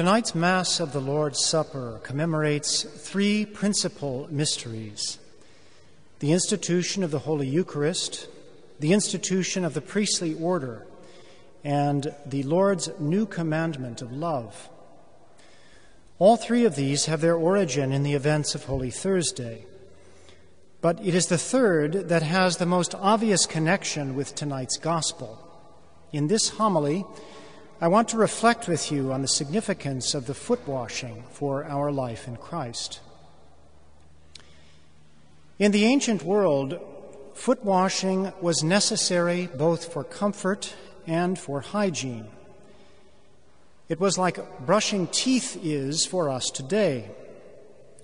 Tonight's Mass of the Lord's Supper commemorates three principal mysteries the institution of the Holy Eucharist, the institution of the priestly order, and the Lord's new commandment of love. All three of these have their origin in the events of Holy Thursday. But it is the third that has the most obvious connection with tonight's gospel. In this homily, I want to reflect with you on the significance of the foot washing for our life in Christ. In the ancient world, foot washing was necessary both for comfort and for hygiene. It was like brushing teeth is for us today.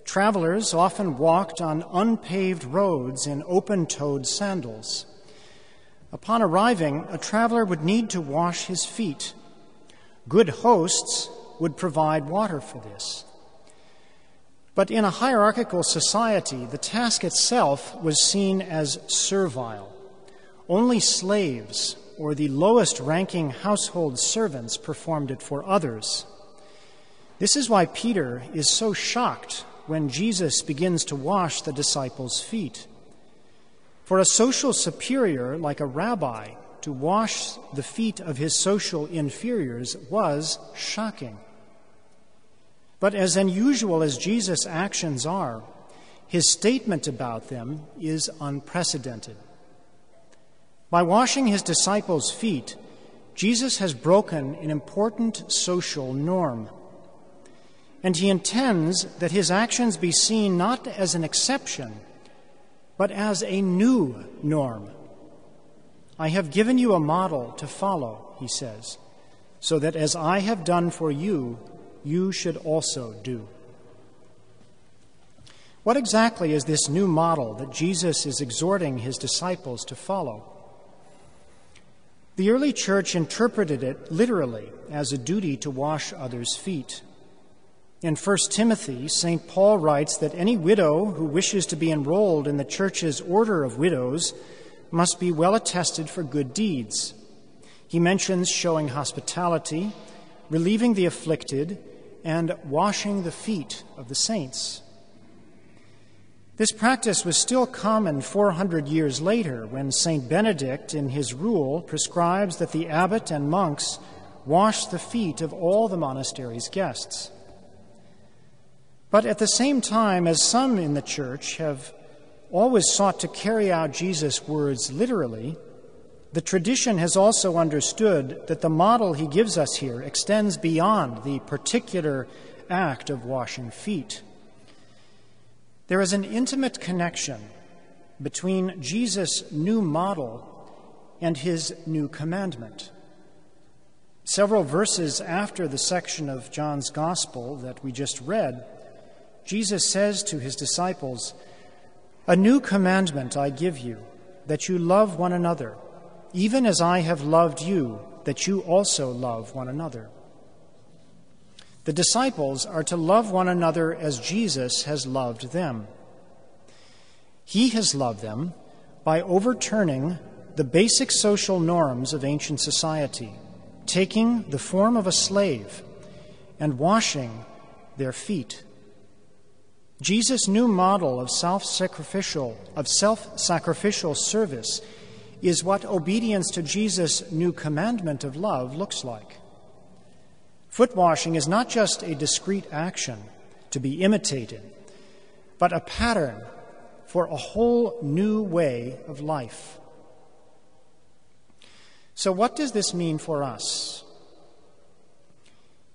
Travelers often walked on unpaved roads in open toed sandals. Upon arriving, a traveler would need to wash his feet Good hosts would provide water for this. But in a hierarchical society, the task itself was seen as servile. Only slaves or the lowest ranking household servants performed it for others. This is why Peter is so shocked when Jesus begins to wash the disciples' feet. For a social superior like a rabbi to wash the feet of his social inferiors was shocking. But as unusual as Jesus' actions are, his statement about them is unprecedented. By washing his disciples' feet, Jesus has broken an important social norm. And he intends that his actions be seen not as an exception, but as a new norm. I have given you a model to follow, he says, so that as I have done for you, you should also do. What exactly is this new model that Jesus is exhorting his disciples to follow? The early church interpreted it literally as a duty to wash others' feet. In 1 Timothy, St. Paul writes that any widow who wishes to be enrolled in the church's order of widows must be well attested for good deeds. He mentions showing hospitality, relieving the afflicted, and washing the feet of the saints. This practice was still common 400 years later when St. Benedict, in his rule, prescribes that the abbot and monks wash the feet of all the monastery's guests. But at the same time, as some in the church have always sought to carry out Jesus' words literally, the tradition has also understood that the model he gives us here extends beyond the particular act of washing feet. There is an intimate connection between Jesus' new model and his new commandment. Several verses after the section of John's Gospel that we just read, Jesus says to his disciples, a new commandment I give you, that you love one another, even as I have loved you, that you also love one another. The disciples are to love one another as Jesus has loved them. He has loved them by overturning the basic social norms of ancient society, taking the form of a slave and washing their feet. Jesus' new model of self-sacrificial of self-sacrificial service is what obedience to Jesus' new commandment of love looks like. Foot washing is not just a discrete action to be imitated, but a pattern for a whole new way of life. So, what does this mean for us?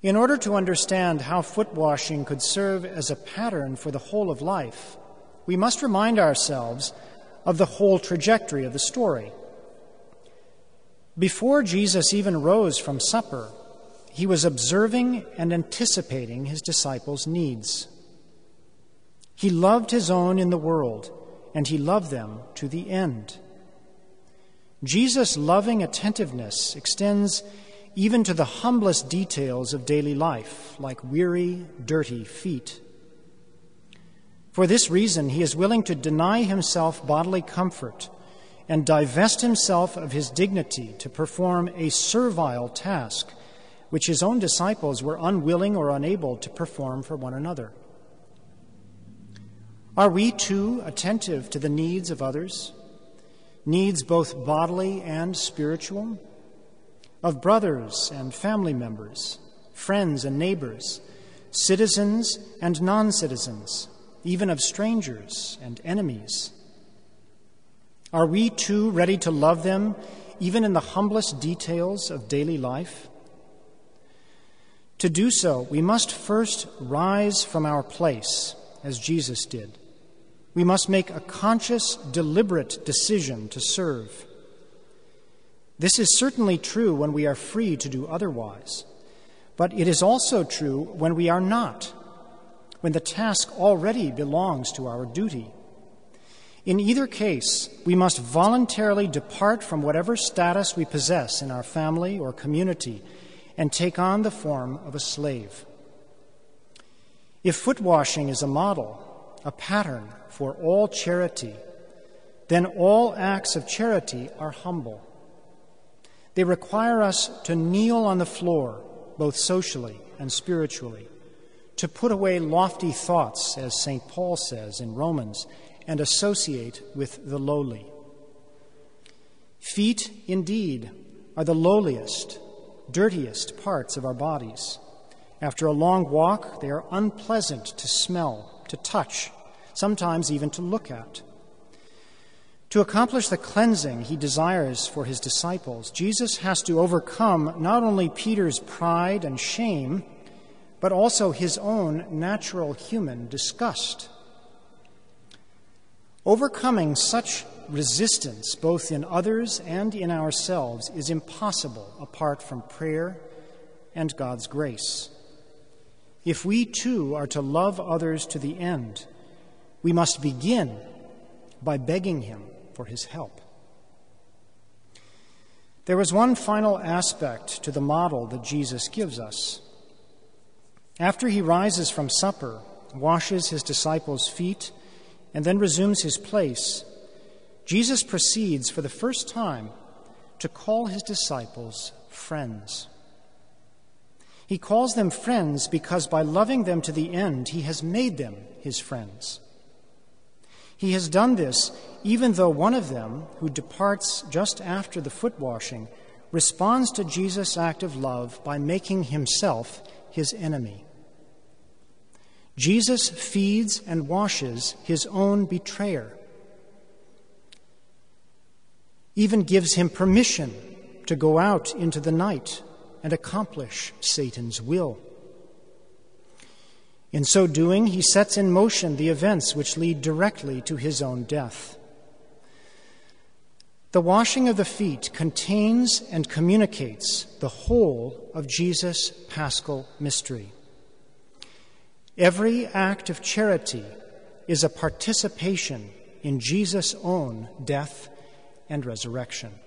In order to understand how foot washing could serve as a pattern for the whole of life, we must remind ourselves of the whole trajectory of the story. Before Jesus even rose from supper, he was observing and anticipating his disciples' needs. He loved his own in the world, and he loved them to the end. Jesus' loving attentiveness extends even to the humblest details of daily life, like weary, dirty feet. For this reason, he is willing to deny himself bodily comfort and divest himself of his dignity to perform a servile task which his own disciples were unwilling or unable to perform for one another. Are we too attentive to the needs of others? Needs both bodily and spiritual? Of brothers and family members, friends and neighbors, citizens and non citizens, even of strangers and enemies? Are we too ready to love them, even in the humblest details of daily life? To do so, we must first rise from our place, as Jesus did we must make a conscious, deliberate decision to serve. This is certainly true when we are free to do otherwise, but it is also true when we are not, when the task already belongs to our duty. In either case, we must voluntarily depart from whatever status we possess in our family or community and take on the form of a slave. If foot washing is a model, a pattern for all charity, then all acts of charity are humble. They require us to kneel on the floor, both socially and spiritually, to put away lofty thoughts, as St. Paul says in Romans, and associate with the lowly. Feet, indeed, are the lowliest, dirtiest parts of our bodies. After a long walk, they are unpleasant to smell to touch, sometimes even to look at. To accomplish the cleansing he desires for his disciples, Jesus has to overcome not only Peter's pride and shame, but also his own natural human disgust. Overcoming such resistance, both in others and in ourselves, is impossible apart from prayer and God's grace. If we too are to love others to the end, we must begin by begging Him for His help. There is one final aspect to the model that Jesus gives us. After he rises from supper, washes his disciples' feet, and then resumes his place, Jesus proceeds for the first time to call his disciples friends. He calls them friends because by loving them to the end, he has made them his friends. He has done this even though one of them, who departs just after the foot washing, responds to Jesus' act of love by making himself his enemy. Jesus feeds and washes his own betrayer, even gives him permission to go out into the night and accomplish Satan's will. In so doing, he sets in motion the events which lead directly to his own death. The washing of the feet contains and communicates the whole of Jesus' paschal mystery. Every act of charity is a participation in Jesus' own death and resurrection.